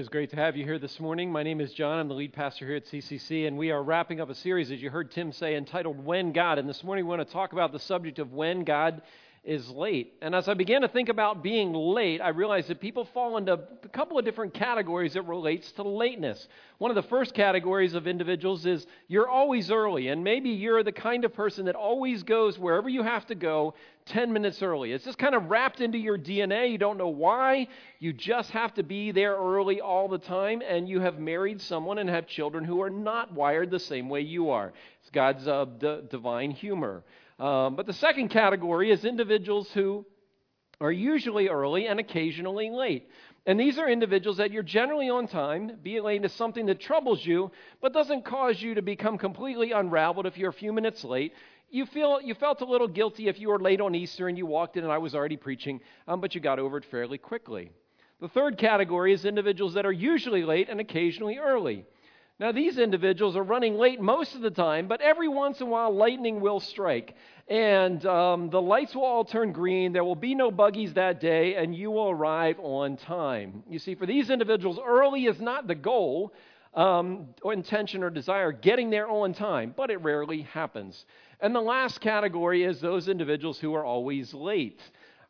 Is great to have you here this morning. My name is John. I'm the lead pastor here at CCC, and we are wrapping up a series, as you heard Tim say, entitled When God. And this morning we want to talk about the subject of when God is late. And as I began to think about being late, I realized that people fall into a couple of different categories that relates to lateness. One of the first categories of individuals is you're always early, and maybe you're the kind of person that always goes wherever you have to go 10 minutes early. It's just kind of wrapped into your DNA. You don't know why. You just have to be there early all the time, and you have married someone and have children who are not wired the same way you are. It's God's uh, d- divine humor. Um, but the second category is individuals who are usually early and occasionally late. And these are individuals that you're generally on time. Being late is something that troubles you, but doesn't cause you to become completely unraveled if you're a few minutes late. You feel you felt a little guilty if you were late on Easter and you walked in and I was already preaching, um, but you got over it fairly quickly. The third category is individuals that are usually late and occasionally early. Now, these individuals are running late most of the time, but every once in a while, lightning will strike. And um, the lights will all turn green. There will be no buggies that day, and you will arrive on time. You see, for these individuals, early is not the goal, um, or intention, or desire, getting there on time, but it rarely happens. And the last category is those individuals who are always late.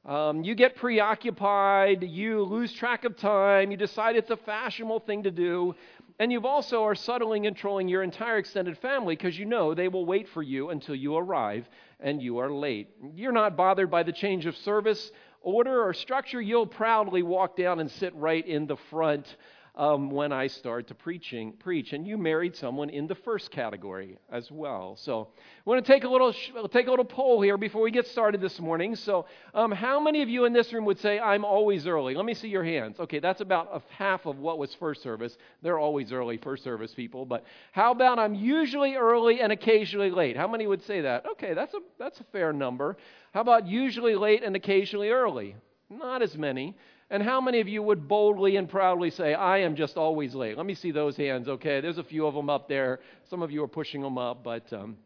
Um, you get preoccupied, you lose track of time, you decide it's a fashionable thing to do, and you've also are subtly trolling your entire extended family because you know they will wait for you until you arrive and you are late. You're not bothered by the change of service, order, or structure. You'll proudly walk down and sit right in the front um, when I start to preaching, preach. And you married someone in the first category as well. So I want to take a little take a little poll here before we get started this morning. So um, how many of you in this room would say I'm always early? Let me see your hands. Okay, that's about a half of what was first service. They're always early first service people. But how about I'm usually early and occasionally late? How many would say that? Okay, that's a that's a fair number. How about usually late and occasionally early? Not as many. And how many of you would boldly and proudly say, I am just always late? Let me see those hands, okay? There's a few of them up there. Some of you are pushing them up, but. Um,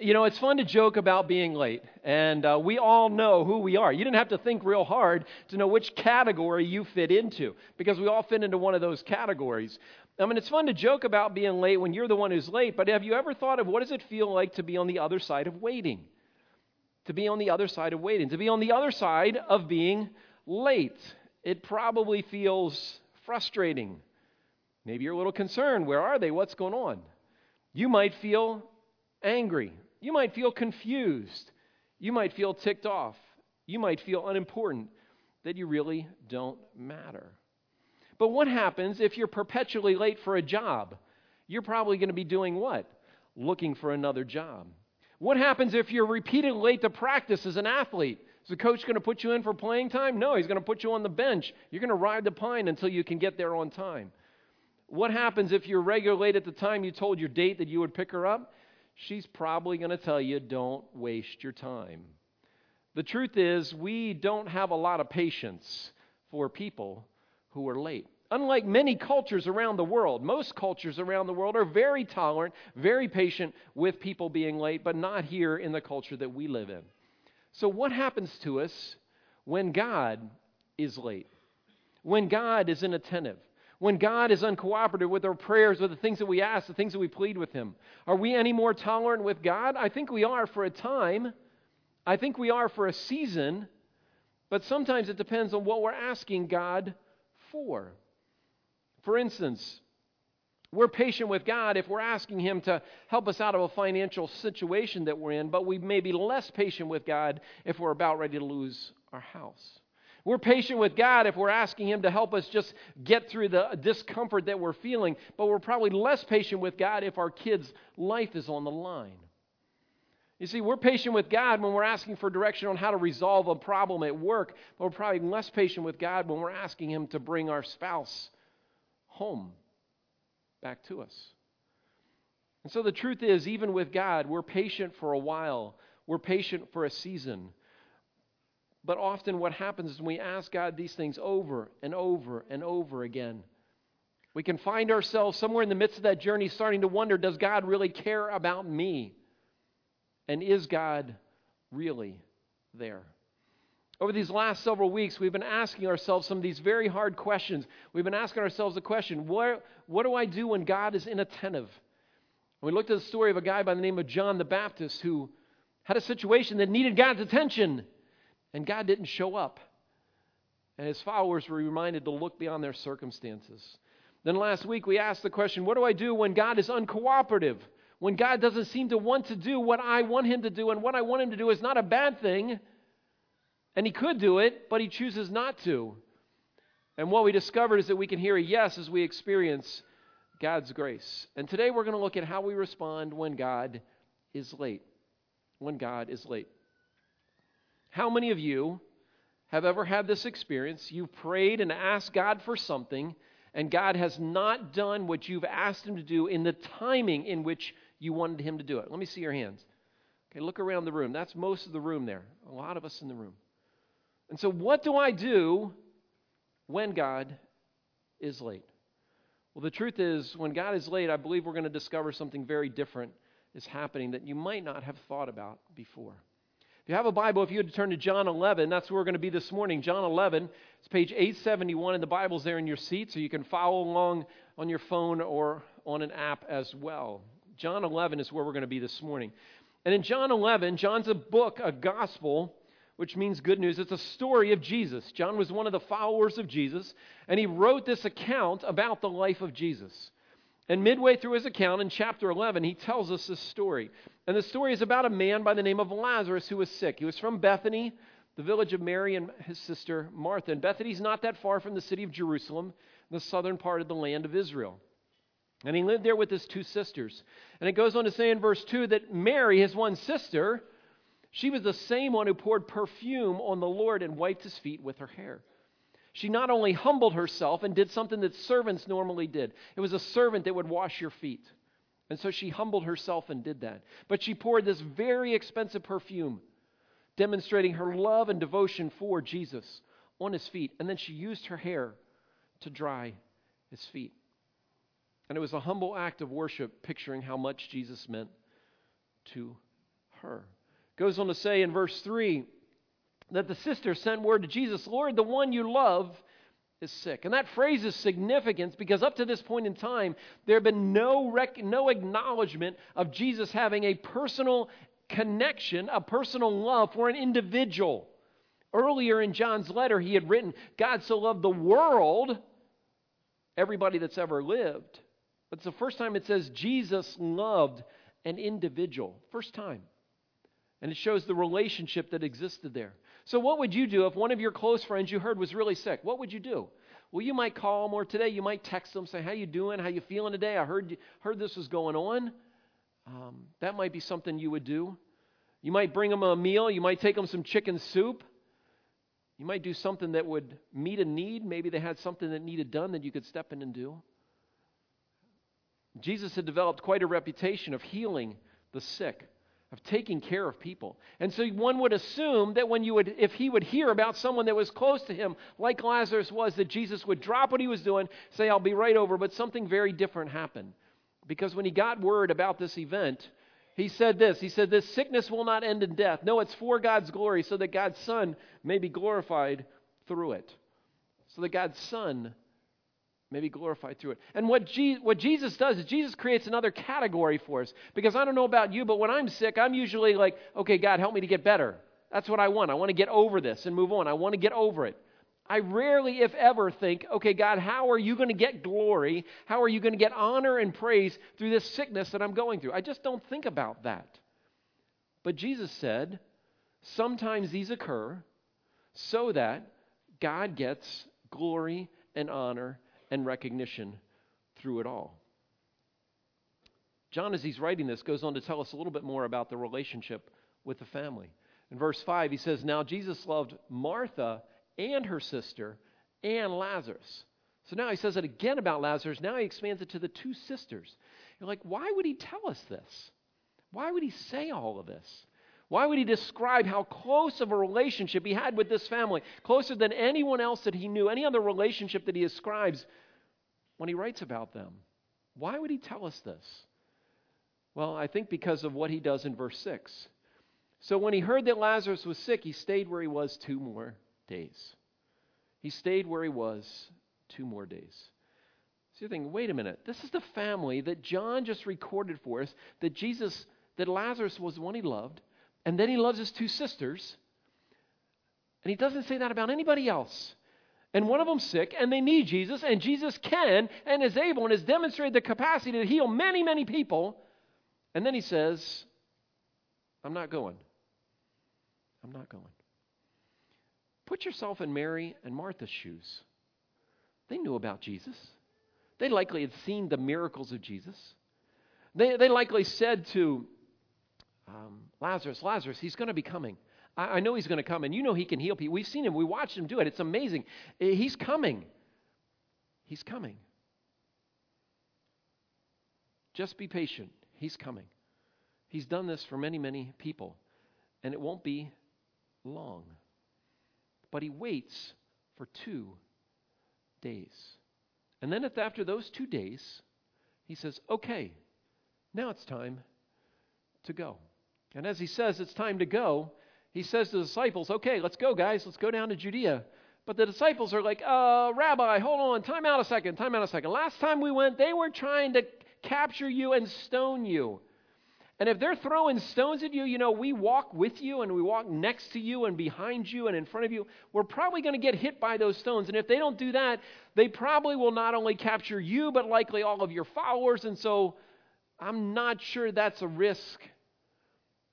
you know, it's fun to joke about being late, and uh, we all know who we are. You didn't have to think real hard to know which category you fit into, because we all fit into one of those categories. I mean, it's fun to joke about being late when you're the one who's late, but have you ever thought of what does it feel like to be on the other side of waiting? To be on the other side of waiting, to be on the other side of being late. It probably feels frustrating. Maybe you're a little concerned. Where are they? What's going on? You might feel angry. You might feel confused. You might feel ticked off. You might feel unimportant, that you really don't matter. But what happens if you're perpetually late for a job? You're probably going to be doing what? Looking for another job. What happens if you're repeatedly late to practice as an athlete? Is the coach going to put you in for playing time? No, he's going to put you on the bench. You're going to ride the pine until you can get there on time. What happens if you're regular late at the time you told your date that you would pick her up? She's probably going to tell you, don't waste your time. The truth is, we don't have a lot of patience for people who are late. Unlike many cultures around the world, most cultures around the world are very tolerant, very patient with people being late, but not here in the culture that we live in. So, what happens to us when God is late? When God is inattentive? When God is uncooperative with our prayers, with the things that we ask, the things that we plead with Him? Are we any more tolerant with God? I think we are for a time. I think we are for a season. But sometimes it depends on what we're asking God for. For instance, we're patient with God if we're asking Him to help us out of a financial situation that we're in, but we may be less patient with God if we're about ready to lose our house. We're patient with God if we're asking Him to help us just get through the discomfort that we're feeling, but we're probably less patient with God if our kids' life is on the line. You see, we're patient with God when we're asking for direction on how to resolve a problem at work, but we're probably less patient with God when we're asking Him to bring our spouse home back to us. And so the truth is, even with God, we're patient for a while, we're patient for a season. But often what happens is when we ask God these things over and over and over again, we can find ourselves somewhere in the midst of that journey starting to wonder does God really care about me? And is God really there? Over these last several weeks, we've been asking ourselves some of these very hard questions. We've been asking ourselves the question what, what do I do when God is inattentive? And we looked at the story of a guy by the name of John the Baptist who had a situation that needed God's attention, and God didn't show up. And his followers were reminded to look beyond their circumstances. Then last week, we asked the question what do I do when God is uncooperative? When God doesn't seem to want to do what I want him to do, and what I want him to do is not a bad thing. And he could do it, but he chooses not to. And what we discovered is that we can hear a yes as we experience God's grace. And today we're going to look at how we respond when God is late. When God is late. How many of you have ever had this experience? You've prayed and asked God for something, and God has not done what you've asked Him to do in the timing in which you wanted Him to do it. Let me see your hands. Okay, look around the room. That's most of the room there. A lot of us in the room. And so, what do I do when God is late? Well, the truth is, when God is late, I believe we're going to discover something very different is happening that you might not have thought about before. If you have a Bible, if you would turn to John 11, that's where we're going to be this morning. John 11, it's page 871, and the Bible's there in your seat, so you can follow along on your phone or on an app as well. John 11 is where we're going to be this morning. And in John 11, John's a book, a gospel which means good news. It's a story of Jesus. John was one of the followers of Jesus, and he wrote this account about the life of Jesus. And midway through his account in chapter 11, he tells us this story. And the story is about a man by the name of Lazarus who was sick. He was from Bethany, the village of Mary and his sister Martha. And Bethany's not that far from the city of Jerusalem, the southern part of the land of Israel. And he lived there with his two sisters. And it goes on to say in verse 2 that Mary, his one sister, she was the same one who poured perfume on the Lord and wiped his feet with her hair. She not only humbled herself and did something that servants normally did, it was a servant that would wash your feet. And so she humbled herself and did that. But she poured this very expensive perfume, demonstrating her love and devotion for Jesus on his feet. And then she used her hair to dry his feet. And it was a humble act of worship, picturing how much Jesus meant to her. Goes on to say in verse 3 that the sister sent word to Jesus, Lord, the one you love is sick. And that phrase is significant because up to this point in time, there had been no, rec- no acknowledgement of Jesus having a personal connection, a personal love for an individual. Earlier in John's letter, he had written, God so loved the world, everybody that's ever lived. But it's the first time it says Jesus loved an individual. First time. And it shows the relationship that existed there. So, what would you do if one of your close friends you heard was really sick? What would you do? Well, you might call them, or today you might text them, say, "How you doing? How you feeling today? I heard heard this was going on." Um, that might be something you would do. You might bring them a meal. You might take them some chicken soup. You might do something that would meet a need. Maybe they had something that needed done that you could step in and do. Jesus had developed quite a reputation of healing the sick of taking care of people. And so one would assume that when you would if he would hear about someone that was close to him like Lazarus was that Jesus would drop what he was doing, say I'll be right over, but something very different happened. Because when he got word about this event, he said this. He said this sickness will not end in death. No, it's for God's glory so that God's son may be glorified through it. So that God's son may be glorified through it. And what, Je- what Jesus does is Jesus creates another category for us. Because I don't know about you, but when I'm sick, I'm usually like, okay, God, help me to get better. That's what I want. I want to get over this and move on. I want to get over it. I rarely, if ever, think, okay, God, how are you going to get glory? How are you going to get honor and praise through this sickness that I'm going through? I just don't think about that. But Jesus said, sometimes these occur so that God gets glory and honor and recognition through it all. John, as he's writing this, goes on to tell us a little bit more about the relationship with the family. In verse 5, he says, Now Jesus loved Martha and her sister and Lazarus. So now he says it again about Lazarus. Now he expands it to the two sisters. You're like, why would he tell us this? Why would he say all of this? Why would he describe how close of a relationship he had with this family, closer than anyone else that he knew, any other relationship that he ascribes when he writes about them? Why would he tell us this? Well, I think because of what he does in verse 6. So when he heard that Lazarus was sick, he stayed where he was two more days. He stayed where he was two more days. So you're thinking, wait a minute, this is the family that John just recorded for us that Jesus, that Lazarus was the one he loved, and then he loves his two sisters. And he doesn't say that about anybody else. And one of them's sick, and they need Jesus, and Jesus can and is able and has demonstrated the capacity to heal many, many people. And then he says, I'm not going. I'm not going. Put yourself in Mary and Martha's shoes. They knew about Jesus. They likely had seen the miracles of Jesus. They, they likely said to um, Lazarus, Lazarus, he's going to be coming. I, I know he's going to come, and you know he can heal people. We've seen him, we watched him do it. It's amazing. Eh, he's coming. He's coming. Just be patient. He's coming. He's done this for many, many people, and it won't be long. But he waits for two days. And then after those two days, he says, Okay, now it's time to go. And as he says it's time to go, he says to the disciples, Okay, let's go, guys, let's go down to Judea. But the disciples are like, uh, Rabbi, hold on, time out a second, time out a second. Last time we went, they were trying to capture you and stone you. And if they're throwing stones at you, you know, we walk with you and we walk next to you and behind you and in front of you. We're probably going to get hit by those stones. And if they don't do that, they probably will not only capture you, but likely all of your followers. And so I'm not sure that's a risk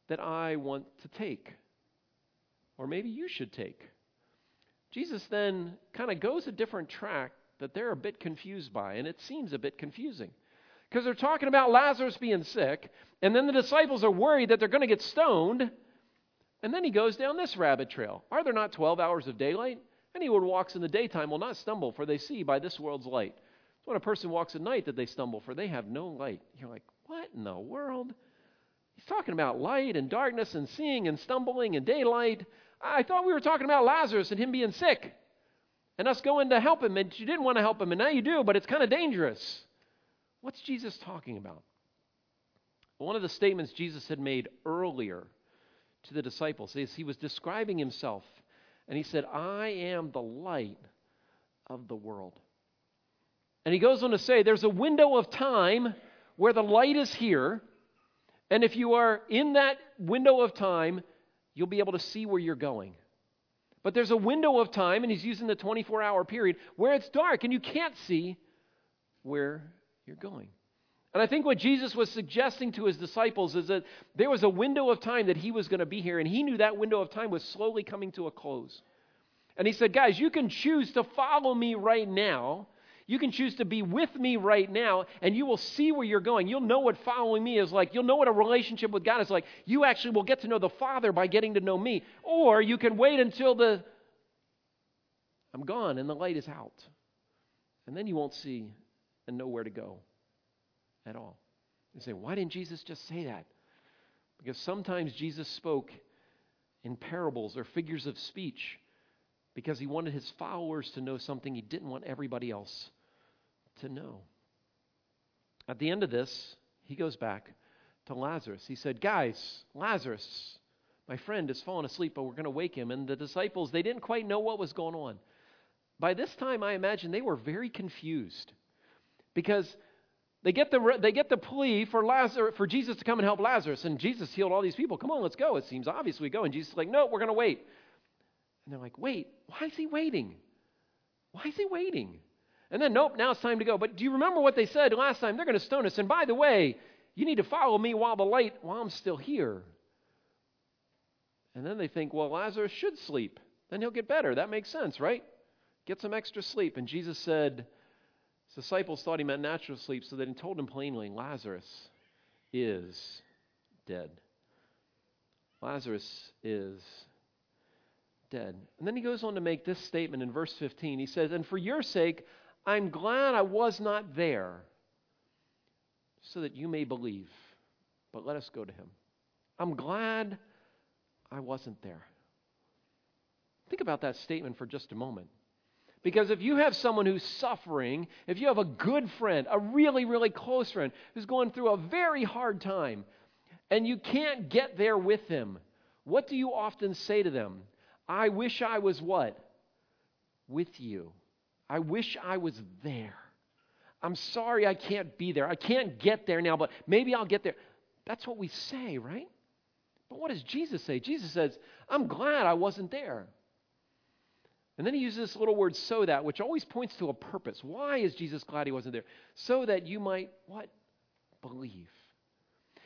that I want to take. Or maybe you should take. Jesus then kind of goes a different track that they're a bit confused by, and it seems a bit confusing because they're talking about Lazarus being sick, and then the disciples are worried that they're going to get stoned. And then he goes down this rabbit trail. Are there not 12 hours of daylight? Anyone who walks in the daytime will not stumble, for they see by this world's light. It's when a person walks at night that they stumble, for they have no light. You're like, what in the world? He's talking about light and darkness and seeing and stumbling and daylight. I thought we were talking about Lazarus and him being sick and us going to help him, and you didn't want to help him, and now you do, but it's kind of dangerous. What's Jesus talking about? One of the statements Jesus had made earlier to the disciples is he was describing himself, and he said, I am the light of the world. And he goes on to say, there's a window of time where the light is here, and if you are in that window of time, you'll be able to see where you're going. But there's a window of time, and he's using the 24 hour period, where it's dark and you can't see where you're going. And I think what Jesus was suggesting to his disciples is that there was a window of time that he was going to be here, and he knew that window of time was slowly coming to a close. And he said, Guys, you can choose to follow me right now. You can choose to be with me right now, and you will see where you're going. You'll know what following me is like. You'll know what a relationship with God is like. You actually will get to know the Father by getting to know me. Or you can wait until the I'm gone and the light is out. And then you won't see and know where to go at all. You say, why didn't Jesus just say that? Because sometimes Jesus spoke in parables or figures of speech because he wanted his followers to know something he didn't want everybody else to know. At the end of this, he goes back to Lazarus. He said, Guys, Lazarus, my friend, has fallen asleep, but we're going to wake him. And the disciples, they didn't quite know what was going on. By this time, I imagine they were very confused because they get the, they get the plea for, Lazarus, for Jesus to come and help Lazarus. And Jesus healed all these people. Come on, let's go. It seems obvious we go. And Jesus is like, no, we're going to wait. And they're like, wait, why is he waiting? Why is he waiting? And then, nope, now it's time to go. But do you remember what they said last time? They're going to stone us. And by the way, you need to follow me while the light, while I'm still here. And then they think, well, Lazarus should sleep. Then he'll get better. That makes sense, right? Get some extra sleep. And Jesus said, his disciples thought he meant natural sleep, so they told him plainly Lazarus is dead. Lazarus is dead. And then he goes on to make this statement in verse 15. He says, And for your sake, I'm glad I was not there, so that you may believe. But let us go to him. I'm glad I wasn't there. Think about that statement for just a moment. Because if you have someone who's suffering, if you have a good friend, a really, really close friend, who's going through a very hard time, and you can't get there with him, What do you often say to them? I wish I was what? With you. I wish I was there. I'm sorry I can't be there. I can't get there now, but maybe I'll get there. That's what we say, right? But what does Jesus say? Jesus says, I'm glad I wasn't there. And then he uses this little word, so that, which always points to a purpose. Why is Jesus glad he wasn't there? So that you might, what? Believe.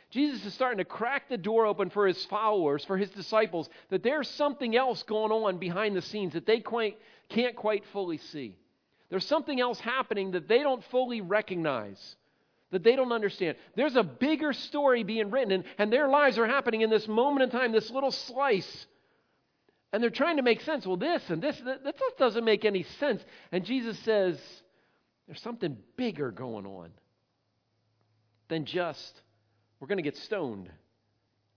Jesus is starting to crack the door open for his followers, for his disciples, that there's something else going on behind the scenes that they quite, can't quite fully see. There's something else happening that they don't fully recognize, that they don't understand. There's a bigger story being written, and, and their lives are happening in this moment in time, this little slice. And they're trying to make sense. Well, this and this, that, that doesn't make any sense. And Jesus says, there's something bigger going on than just we're going to get stoned.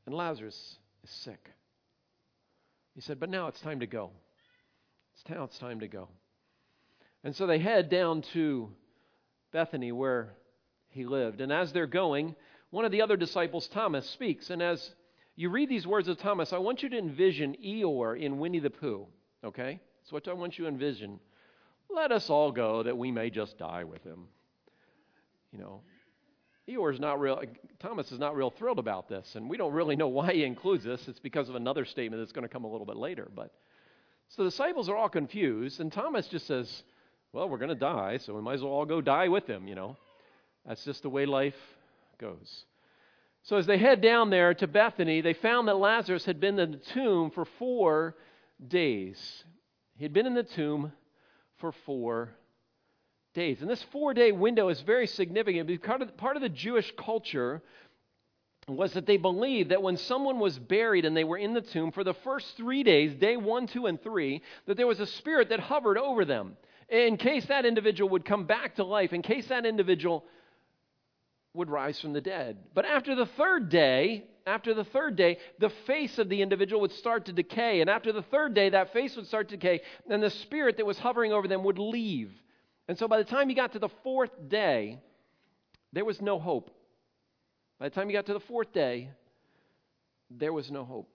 And Lazarus is sick. He said, But now it's time to go. It's now it's time to go. And so they head down to Bethany where he lived. And as they're going, one of the other disciples, Thomas, speaks. And as you read these words of Thomas, I want you to envision Eeyore in Winnie the Pooh. Okay? That's what I want you to envision. Let us all go that we may just die with him. You know, Eeyore's not real, Thomas is not real thrilled about this, and we don't really know why he includes this. It's because of another statement that's going to come a little bit later. But so the disciples are all confused, and Thomas just says, "Well, we're going to die, so we might as well all go die with him." You know, that's just the way life goes. So as they head down there to Bethany, they found that Lazarus had been in the tomb for four days. He had been in the tomb for four days. And this four day window is very significant because part of the Jewish culture was that they believed that when someone was buried and they were in the tomb for the first three days, day one, two, and three, that there was a spirit that hovered over them in case that individual would come back to life, in case that individual would rise from the dead. But after the third day, after the third day, the face of the individual would start to decay. And after the third day, that face would start to decay, and the spirit that was hovering over them would leave. And so by the time you got to the fourth day, there was no hope. By the time you got to the fourth day, there was no hope.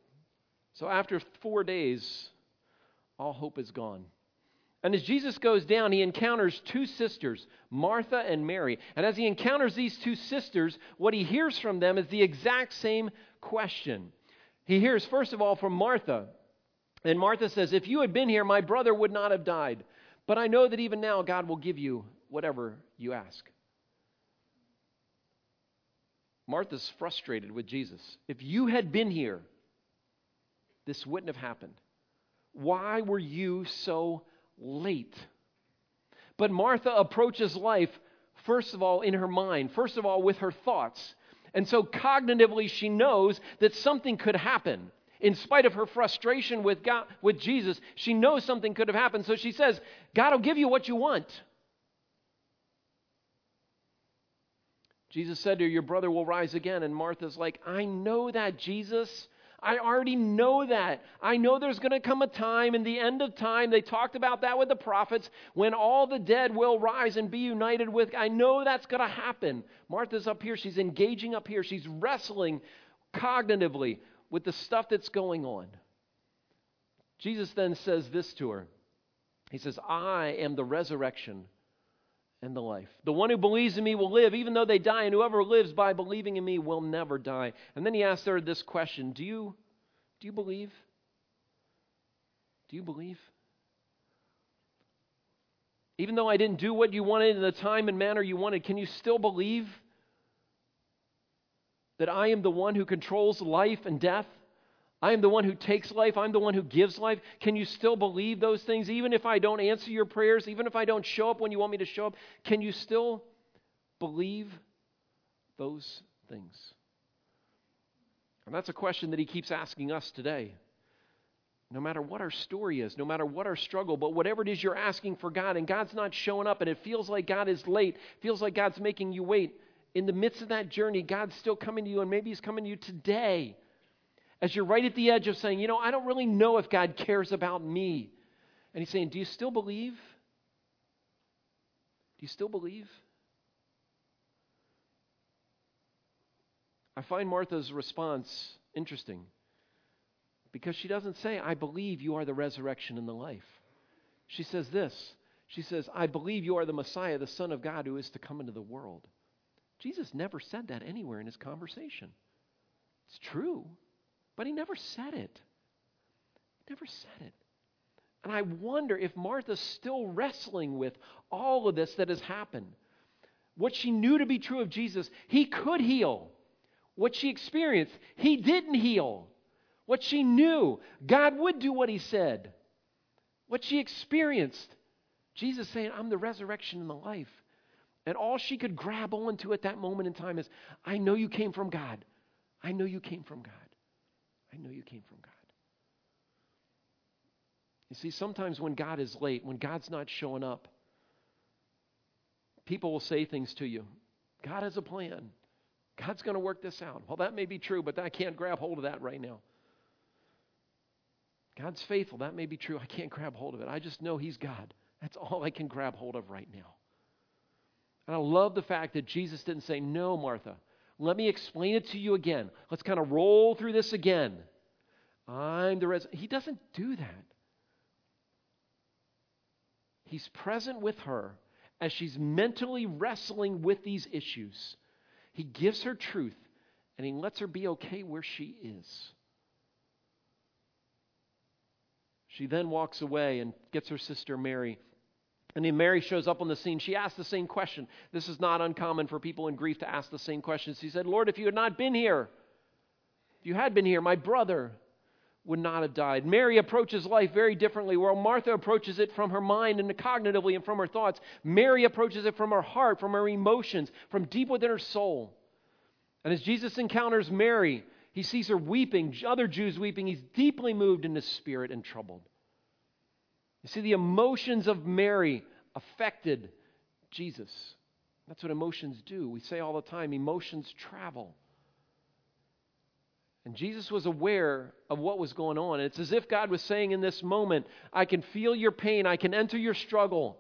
So after four days, all hope is gone. And as Jesus goes down, he encounters two sisters, Martha and Mary. And as he encounters these two sisters, what he hears from them is the exact same question. He hears, first of all, from Martha. And Martha says, If you had been here, my brother would not have died. But I know that even now God will give you whatever you ask. Martha's frustrated with Jesus. If you had been here, this wouldn't have happened. Why were you so late? But Martha approaches life, first of all, in her mind, first of all, with her thoughts. And so cognitively, she knows that something could happen in spite of her frustration with God, with Jesus, she knows something could have happened. So she says, God will give you what you want. Jesus said to her, Your brother will rise again. And Martha's like, I know that, Jesus. I already know that. I know there's going to come a time in the end of time. They talked about that with the prophets when all the dead will rise and be united with. I know that's going to happen. Martha's up here. She's engaging up here. She's wrestling cognitively with the stuff that's going on. Jesus then says this to her He says, I am the resurrection and the life. The one who believes in me will live, even though they die, and whoever lives by believing in me will never die. And then he asks her this question Do you, do you believe? Do you believe? Even though I didn't do what you wanted in the time and manner you wanted, can you still believe? that I am the one who controls life and death? I am the one who takes life. I'm the one who gives life. Can you still believe those things? Even if I don't answer your prayers, even if I don't show up when you want me to show up, can you still believe those things? And that's a question that he keeps asking us today. No matter what our story is, no matter what our struggle, but whatever it is you're asking for God, and God's not showing up, and it feels like God is late, feels like God's making you wait, in the midst of that journey, God's still coming to you, and maybe He's coming to you today as you're right at the edge of saying, You know, I don't really know if God cares about me. And He's saying, Do you still believe? Do you still believe? I find Martha's response interesting. Because she doesn't say, I believe you are the resurrection and the life. She says this She says, I believe you are the Messiah, the Son of God who is to come into the world. Jesus never said that anywhere in his conversation. It's true, but he never said it. Never said it. And I wonder if Martha's still wrestling with all of this that has happened. What she knew to be true of Jesus, he could heal. What she experienced, he didn't heal. What she knew, God would do what he said. What she experienced, Jesus saying, I'm the resurrection and the life. And all she could grab onto at that moment in time is, I know you came from God. I know you came from God. I know you came from God. You see, sometimes when God is late, when God's not showing up, people will say things to you. God has a plan. God's going to work this out. Well, that may be true, but I can't grab hold of that right now. God's faithful. That may be true. I can't grab hold of it. I just know He's God. That's all I can grab hold of right now. And I love the fact that Jesus didn't say, No, Martha, let me explain it to you again. Let's kind of roll through this again. I'm the res. He doesn't do that. He's present with her as she's mentally wrestling with these issues. He gives her truth and he lets her be okay where she is. She then walks away and gets her sister Mary. And then Mary shows up on the scene. She asks the same question. This is not uncommon for people in grief to ask the same question. She said, Lord, if you had not been here, if you had been here, my brother would not have died. Mary approaches life very differently. While Martha approaches it from her mind and cognitively and from her thoughts, Mary approaches it from her heart, from her emotions, from deep within her soul. And as Jesus encounters Mary, he sees her weeping, other Jews weeping. He's deeply moved in his spirit and troubled. You see, the emotions of Mary affected Jesus. That's what emotions do. We say all the time emotions travel. And Jesus was aware of what was going on. It's as if God was saying in this moment, I can feel your pain, I can enter your struggle.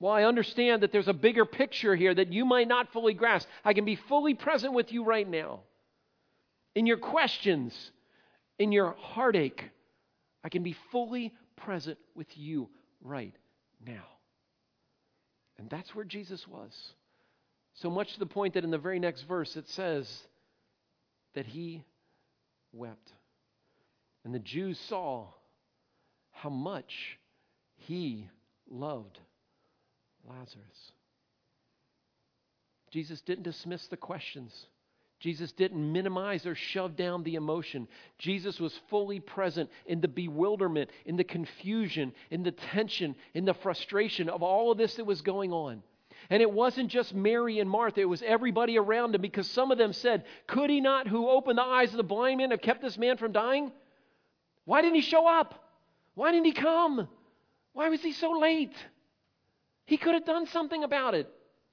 Well, I understand that there's a bigger picture here that you might not fully grasp. I can be fully present with you right now. In your questions, in your heartache, I can be fully present with you right now. And that's where Jesus was. So much to the point that in the very next verse it says that he wept. And the Jews saw how much he loved Lazarus. Jesus didn't dismiss the questions. Jesus didn't minimize or shove down the emotion. Jesus was fully present in the bewilderment, in the confusion, in the tension, in the frustration of all of this that was going on. And it wasn't just Mary and Martha, it was everybody around him because some of them said, Could he not, who opened the eyes of the blind man, have kept this man from dying? Why didn't he show up? Why didn't he come? Why was he so late? He could have done something about it.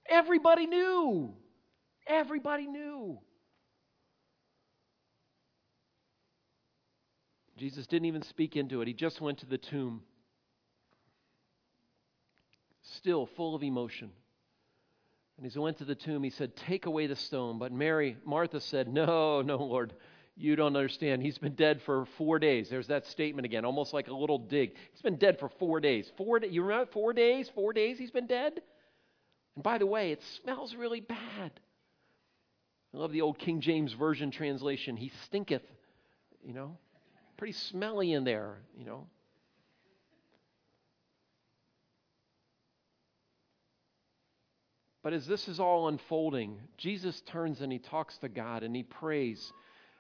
Everybody knew. Everybody knew. Jesus didn't even speak into it, he just went to the tomb, still full of emotion. And as he went to the tomb, he said, Take away the stone. But Mary, Martha said, No, no, Lord, you don't understand. He's been dead for four days. There's that statement again, almost like a little dig. He's been dead for four days. Four you remember four days? Four days he's been dead? And by the way, it smells really bad. I love the old King James Version translation. He stinketh, you know. Pretty smelly in there, you know. But as this is all unfolding, Jesus turns and he talks to God and he prays.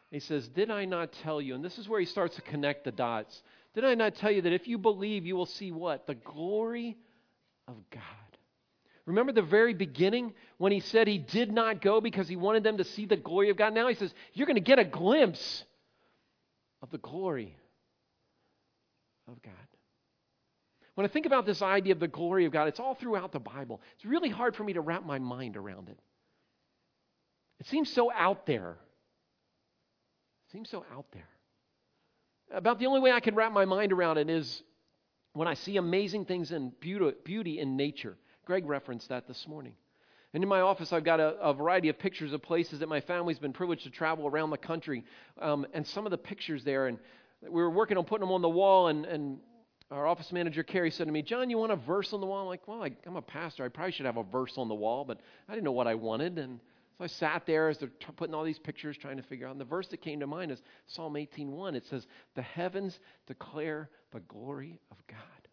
He says, Did I not tell you? And this is where he starts to connect the dots. Did I not tell you that if you believe, you will see what? The glory of God. Remember the very beginning when he said he did not go because he wanted them to see the glory of God? Now he says, You're going to get a glimpse of the glory of God. When I think about this idea of the glory of God, it's all throughout the Bible. It's really hard for me to wrap my mind around it. It seems so out there. Seems so out there. About the only way I can wrap my mind around it is when I see amazing things in beauty in nature. Greg referenced that this morning. And in my office, I've got a, a, variety of pictures of places that my family's been privileged to travel around the country. Um, and some of the pictures there, and we were working on putting them on the wall, and, and our office manager, Carrie, said to me, John, you want a verse on the wall? I'm like, well, I, I'm a pastor. I probably should have a verse on the wall, but I didn't know what I wanted. And so I sat there as they're t- putting all these pictures, trying to figure out. And the verse that came to mind is Psalm 18.1. It says, the heavens declare the glory of God.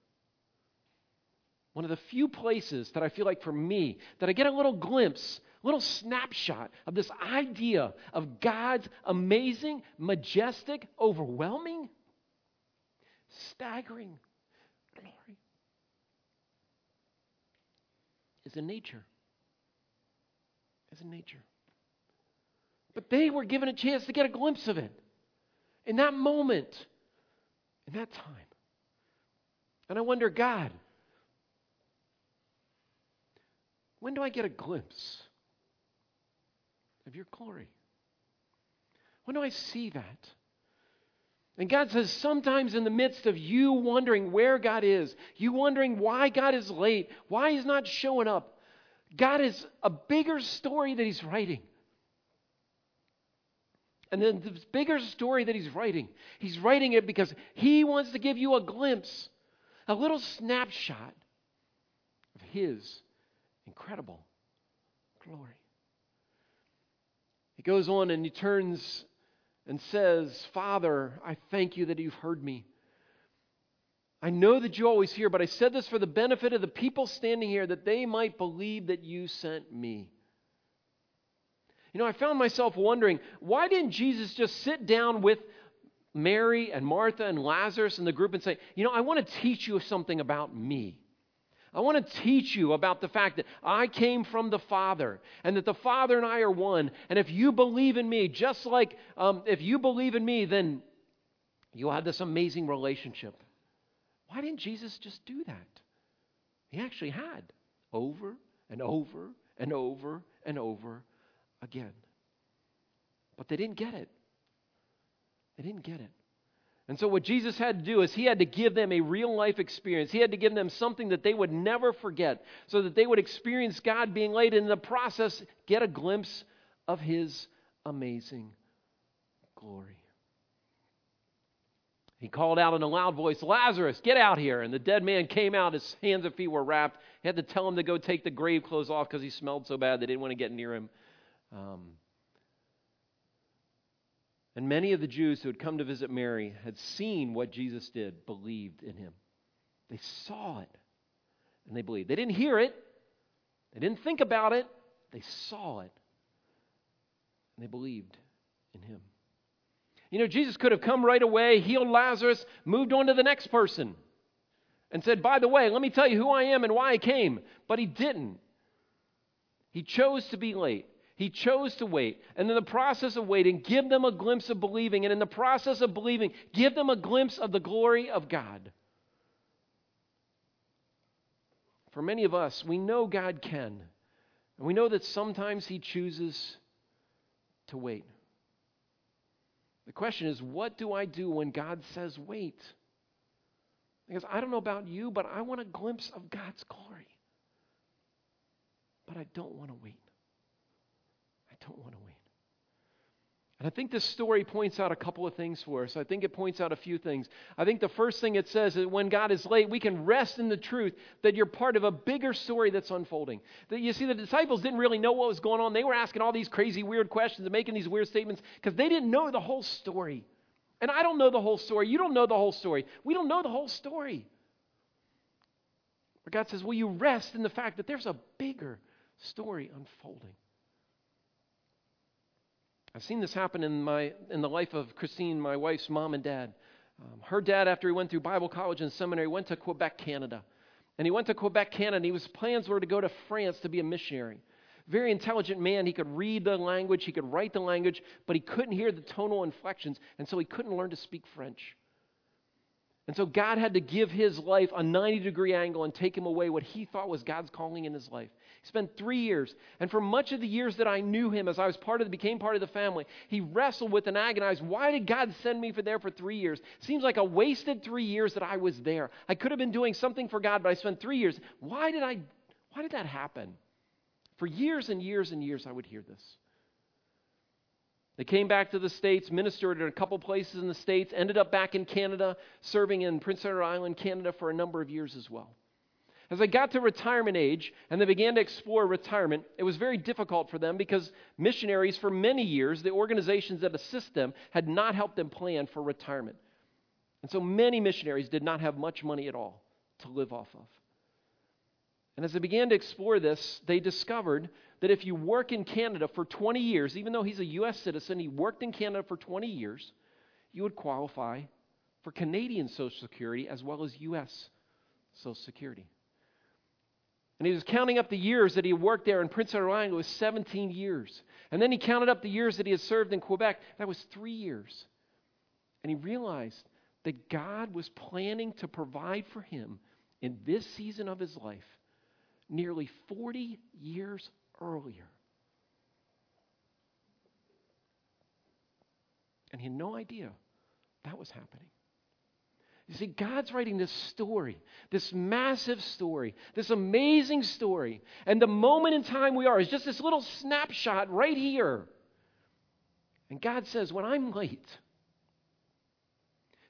One of the few places that I feel like for me, that I get a little glimpse, a little snapshot of this idea of God's amazing, majestic, overwhelming, staggering glory is in nature. Is in nature. But they were given a chance to get a glimpse of it in that moment, in that time. And I wonder, God, When do I get a glimpse of your glory? When do I see that? And God says, sometimes in the midst of you wondering where God is, you wondering why God is late, why He's not showing up, God is a bigger story that He's writing. And then the bigger story that He's writing, He's writing it because He wants to give you a glimpse, a little snapshot of His incredible glory. He goes on and he turns and says, Father, I thank you that you've heard me. I know that you always hear, but I said this for the benefit of the people standing here, that they might believe that you sent me. You know, I found myself wondering, why didn't Jesus just sit down with Mary and Martha and Lazarus and the group and say, You know, I want to teach you something about me? I want to teach you about the fact that I came from the Father and that the Father and I are one. And if you believe in me, just like um, if you believe in me, then you'll have this amazing relationship. Why didn't Jesus just do that? He actually had over and over and over and over again. But they didn't get it. They didn't get it. And so, what Jesus had to do is he had to give them a real life experience. He had to give them something that they would never forget so that they would experience God being laid in the process, get a glimpse of his amazing glory. He called out in a loud voice, Lazarus, get out here. And the dead man came out, his hands and feet were wrapped. He had to tell him to go take the grave clothes off because he smelled so bad they didn't want to get near him. Um, and many of the Jews who had come to visit Mary had seen what Jesus did, believed in him. They saw it and they believed. They didn't hear it, they didn't think about it, they saw it and they believed in him. You know, Jesus could have come right away, healed Lazarus, moved on to the next person, and said, By the way, let me tell you who I am and why I came. But he didn't. He chose to be late. He chose to wait. And in the process of waiting, give them a glimpse of believing. And in the process of believing, give them a glimpse of the glory of God. For many of us, we know God can. And we know that sometimes He chooses to wait. The question is, what do I do when God says wait? Because I don't know about you, but I want a glimpse of God's glory. But I don't want to wait don't want to wait. And I think this story points out a couple of things for us. I think it points out a few things. I think the first thing it says is when God is late, we can rest in the truth that you're part of a bigger story that's unfolding. That you see, the disciples didn't really know what was going on. They were asking all these crazy, weird questions and making these weird statements because they didn't know the whole story. And I don't know the whole story. You don't know the whole story. We don't know the whole story. But God says, Will you rest in the fact that there's a bigger story unfolding? I've seen this happen in, my, in the life of Christine, my wife's mom and dad. Um, her dad, after he went through Bible college and seminary, went to Quebec, Canada. And he went to Quebec, Canada, and his plans were to go to France to be a missionary. Very intelligent man. He could read the language, he could write the language, but he couldn't hear the tonal inflections, and so he couldn't learn to speak French. And so God had to give his life a 90 degree angle and take him away what he thought was God's calling in his life. He spent three years. And for much of the years that I knew him, as I was part of the, became part of the family, he wrestled with and agonized, why did God send me for there for three years? Seems like a wasted three years that I was there. I could have been doing something for God, but I spent three years. Why did I why did that happen? For years and years and years, I would hear this. They came back to the States, ministered in a couple places in the States, ended up back in Canada, serving in Prince Edward Island, Canada, for a number of years as well. As they got to retirement age and they began to explore retirement, it was very difficult for them because missionaries, for many years, the organizations that assist them, had not helped them plan for retirement. And so many missionaries did not have much money at all to live off of. And as they began to explore this, they discovered that if you work in Canada for 20 years, even though he's a U.S. citizen, he worked in Canada for 20 years, you would qualify for Canadian Social Security as well as U.S. Social Security. And he was counting up the years that he worked there in Prince Edward Island. It was 17 years. And then he counted up the years that he had served in Quebec. That was three years. And he realized that God was planning to provide for him in this season of his life nearly 40 years earlier. And he had no idea that was happening. You see, God's writing this story, this massive story, this amazing story. And the moment in time we are is just this little snapshot right here. And God says, When I'm late,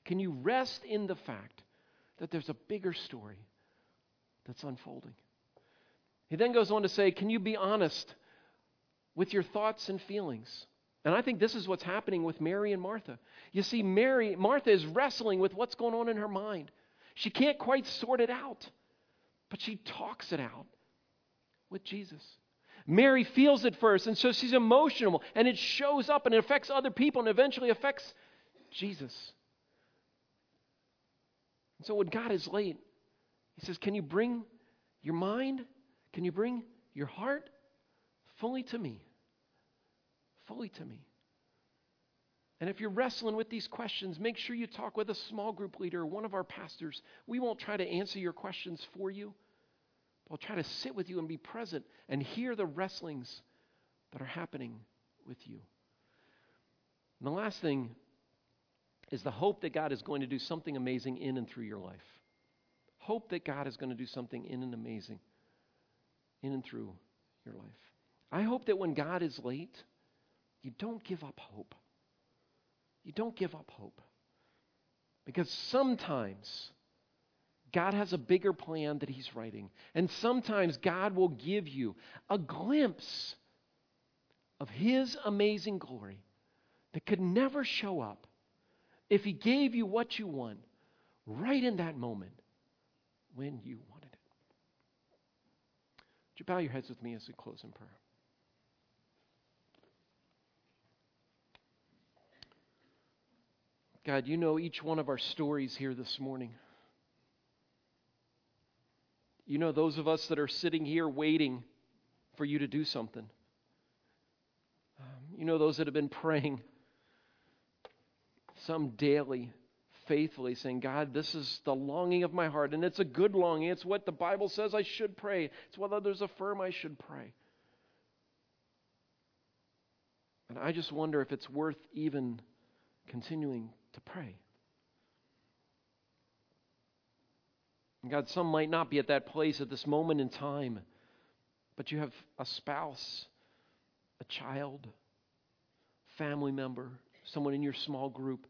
can you rest in the fact that there's a bigger story that's unfolding? He then goes on to say, Can you be honest with your thoughts and feelings? And I think this is what's happening with Mary and Martha. You see, Mary, Martha is wrestling with what's going on in her mind. She can't quite sort it out, but she talks it out with Jesus. Mary feels it first, and so she's emotional, and it shows up and it affects other people and eventually affects Jesus. And so when God is late, He says, Can you bring your mind? Can you bring your heart fully to me? Fully to me. And if you're wrestling with these questions, make sure you talk with a small group leader one of our pastors. We won't try to answer your questions for you. We'll try to sit with you and be present and hear the wrestlings that are happening with you. And the last thing is the hope that God is going to do something amazing in and through your life. Hope that God is going to do something in and amazing in and through your life. I hope that when God is late, you don't give up hope. You don't give up hope. Because sometimes God has a bigger plan that He's writing. And sometimes God will give you a glimpse of His amazing glory that could never show up if He gave you what you want right in that moment when you wanted it. Would you bow your heads with me as we close in prayer? God, you know each one of our stories here this morning. You know those of us that are sitting here waiting for you to do something. Um, you know those that have been praying, some daily, faithfully, saying, God, this is the longing of my heart. And it's a good longing. It's what the Bible says I should pray, it's what others affirm I should pray. And I just wonder if it's worth even continuing to pray. And God, some might not be at that place at this moment in time, but you have a spouse, a child, family member, someone in your small group.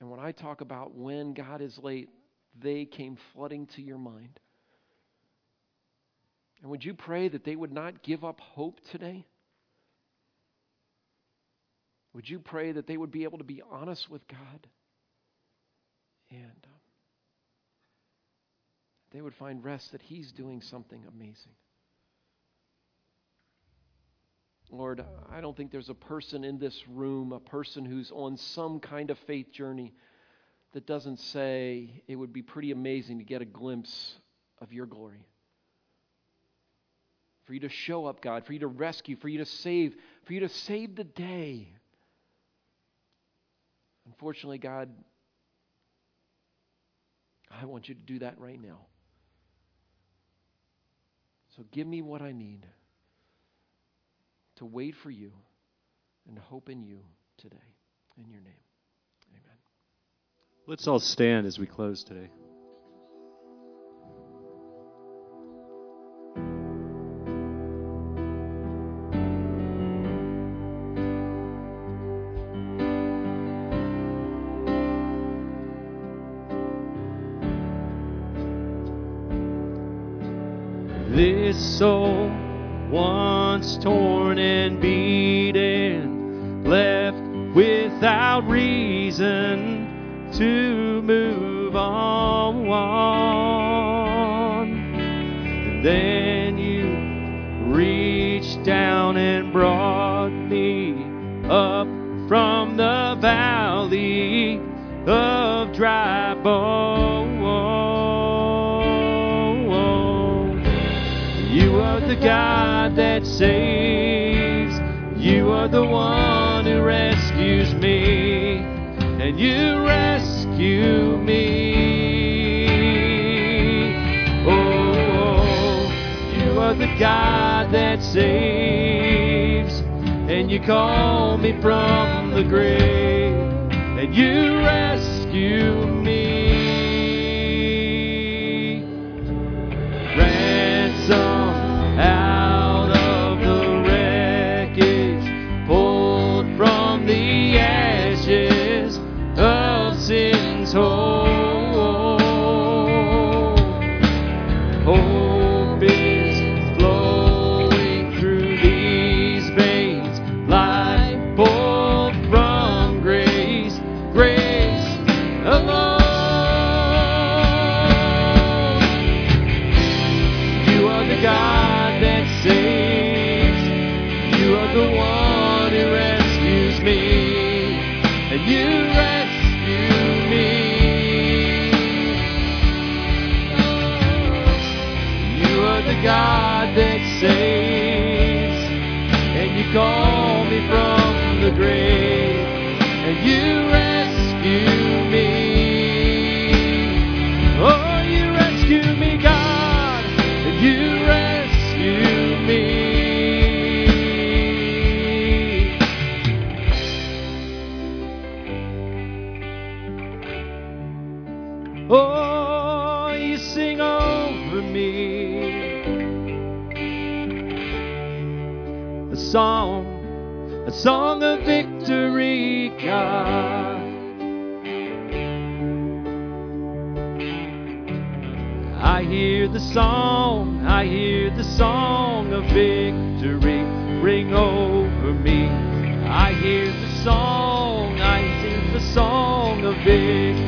And when I talk about when God is late, they came flooding to your mind. And would you pray that they would not give up hope today? Would you pray that they would be able to be honest with God and um, they would find rest that He's doing something amazing? Lord, I don't think there's a person in this room, a person who's on some kind of faith journey, that doesn't say it would be pretty amazing to get a glimpse of your glory. For you to show up, God, for you to rescue, for you to save, for you to save the day. Unfortunately, God, I want you to do that right now. So give me what I need to wait for you and hope in you today. In your name, amen. Let's all stand as we close today. This soul, once torn and beaten, left without reason to move on. And then you reached down and brought me up from the valley of dry bones. God that saves. You are the one who rescues me. And you rescue me. Oh, you are the God that saves. And you call me from the grave. And you rescue me. Hope Hear the song of victory ring over me. I hear the song, I hear the song of victory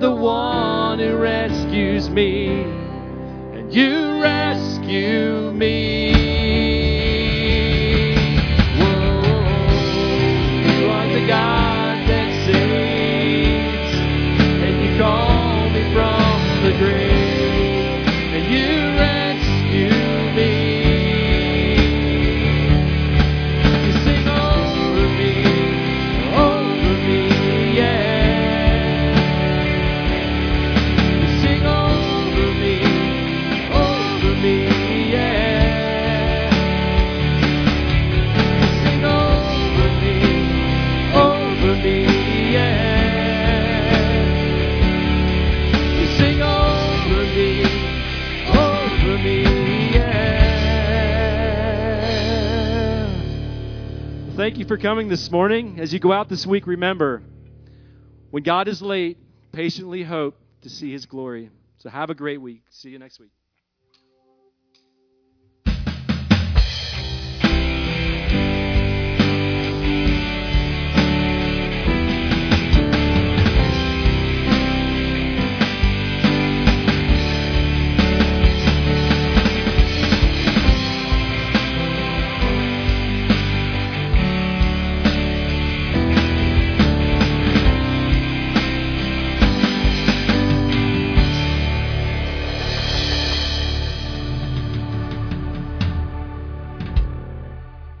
the one who rescues me. And you rescue me. For coming this morning. As you go out this week, remember when God is late, patiently hope to see his glory. So have a great week. See you next week.